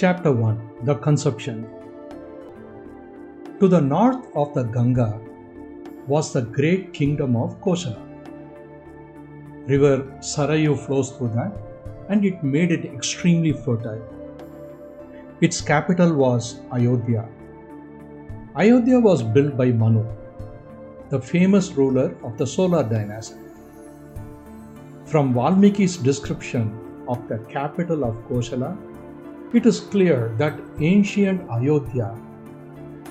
Chapter 1 The Conception To the north of the Ganga was the great kingdom of Kosala. River Sarayu flows through that and it made it extremely fertile. Its capital was Ayodhya. Ayodhya was built by Manu, the famous ruler of the Solar dynasty. From Valmiki's description of the capital of Kosala, it is clear that ancient Ayodhya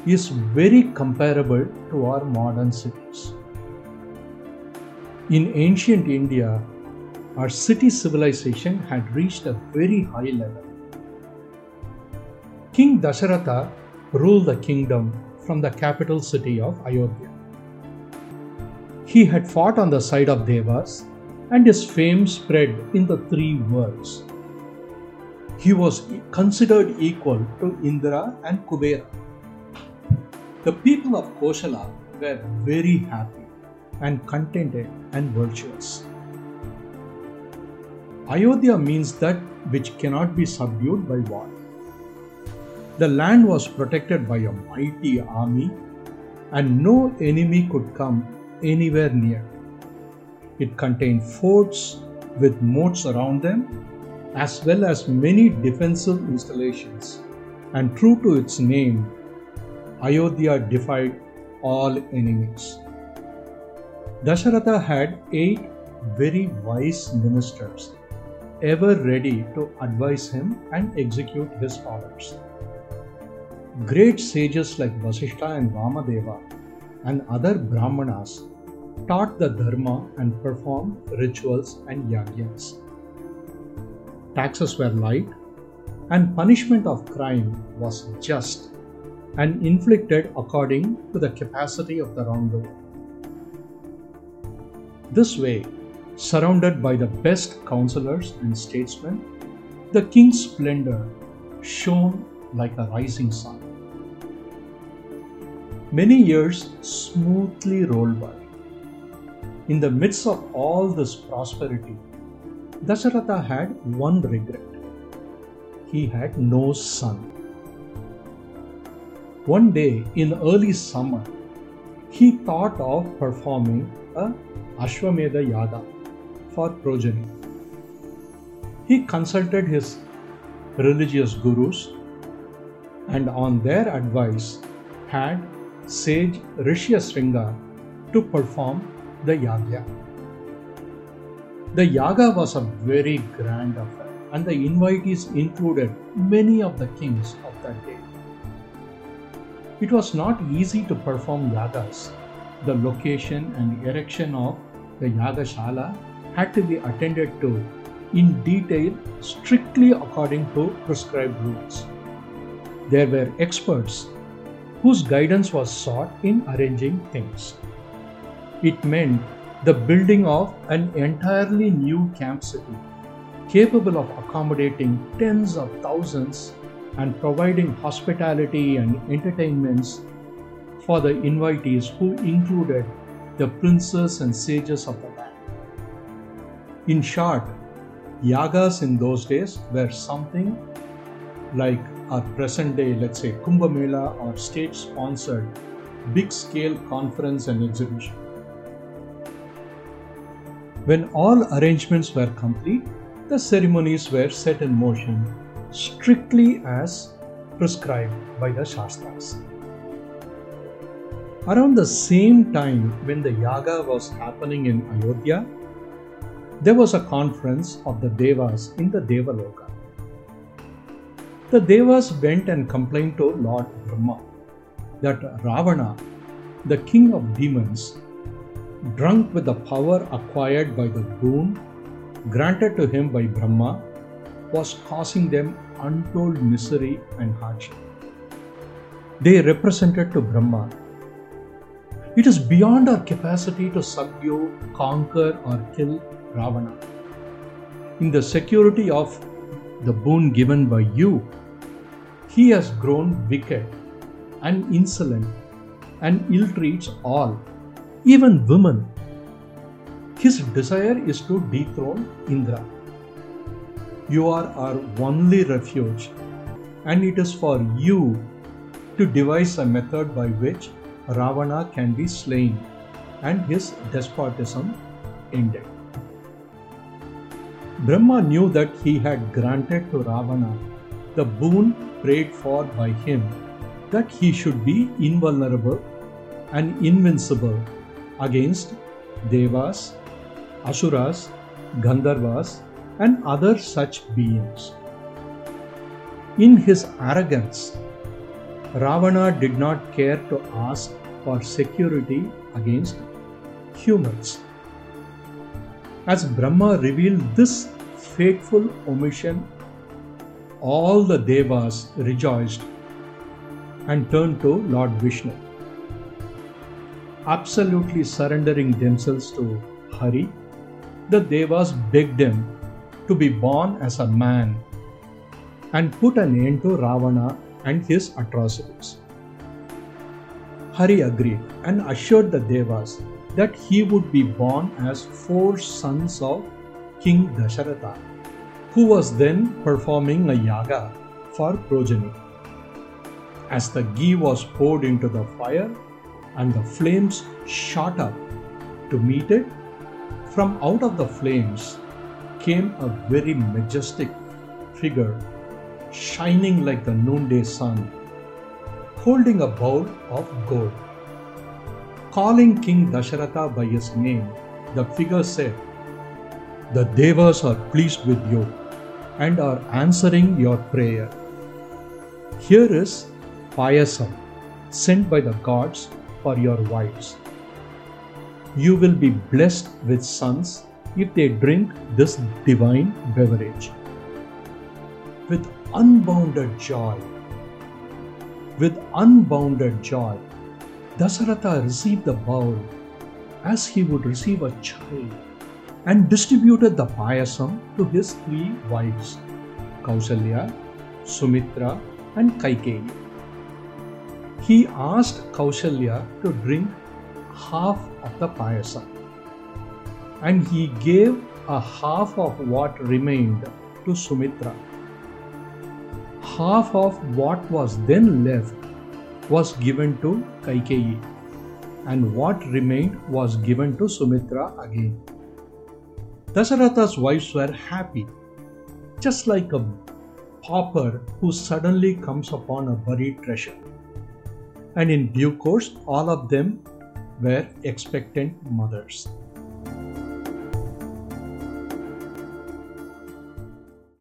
is very comparable to our modern cities. In ancient India, our city civilization had reached a very high level. King Dasharatha ruled the kingdom from the capital city of Ayodhya. He had fought on the side of Devas and his fame spread in the three worlds. He was considered equal to Indra and Kubera. The people of Kosala were very happy and contented and virtuous. Ayodhya means that which cannot be subdued by war. The land was protected by a mighty army, and no enemy could come anywhere near. It contained forts with moats around them, as well as many defensive installations. And true to its name, Ayodhya defied all enemies. Dasharatha had eight very wise ministers, ever ready to advise him and execute his orders. Great sages like Vasishtha and Vamadeva and other Brahmanas taught the Dharma and performed rituals and yagyas. Taxes were light, and punishment of crime was just and inflicted according to the capacity of the wrongdoer. This way, surrounded by the best counselors and statesmen, the king's splendor shone like a rising sun. Many years smoothly rolled by. In the midst of all this prosperity, Dasharatha had one regret. He had no son. One day in early summer, he thought of performing a Ashwamedha Yaga for progeny. He consulted his religious gurus and on their advice had sage Rishyasringa to perform the yagya. The yaga was a very grand affair, and the invitees included many of the kings of that day. It was not easy to perform yagas. The location and erection of the yagashala had to be attended to in detail, strictly according to prescribed rules. There were experts whose guidance was sought in arranging things. It meant the building of an entirely new camp city, capable of accommodating tens of thousands and providing hospitality and entertainments for the invitees who included the princes and sages of the land. In short, yagas in those days were something like our present day, let's say, Kumbh Mela or state sponsored big scale conference and exhibition. When all arrangements were complete, the ceremonies were set in motion strictly as prescribed by the Shastras. Around the same time when the yaga was happening in Ayodhya, there was a conference of the Devas in the Devaloka. The Devas went and complained to Lord Brahma that Ravana, the king of demons, drunk with the power acquired by the boon granted to him by Brahma, was causing them untold misery and hardship. They represented to Brahma it is beyond our capacity to subdue, conquer, or kill Ravana. In the security of the boon given by you, he has grown wicked and insolent and ill treats all, even women. His desire is to dethrone Indra. You are our only refuge, and it is for you to devise a method by which Ravana can be slain and his despotism ended. Brahma knew that he had granted to Ravana the boon prayed for by him that he should be invulnerable and invincible against Devas, Asuras, Gandharvas, and other such beings. In his arrogance, Ravana did not care to ask for security against humans. As Brahma revealed this fateful omission, all the Devas rejoiced and turned to Lord Vishnu. Absolutely surrendering themselves to Hari, the Devas begged him to be born as a man and put an end to Ravana and his atrocities. Hari agreed and assured the Devas that he would be born as four sons of King Dasharatha, who was then performing a yaga for progeny. As the ghee was poured into the fire and the flames shot up to meet it, from out of the flames came a very majestic figure shining like the noonday sun, holding a bowl of gold. Calling King Dasharatha by his name, the figure said, The Devas are pleased with you and are answering your prayer. Here is Payasam sent by the gods for your wives. You will be blessed with sons if they drink this divine beverage. With unbounded joy, with unbounded joy, Dasaratha received the bowl as he would receive a child and distributed the payasam to his three wives Kausalya, Sumitra, and Kaikeyi he asked Kaushalya to drink half of the payasam. And he gave a half of what remained to Sumitra. Half of what was then left was given to Kaikeyi, and what remained was given to Sumitra again. Dasaratha's wives were happy, just like a pauper who suddenly comes upon a buried treasure and in due course, all of them were expectant mothers.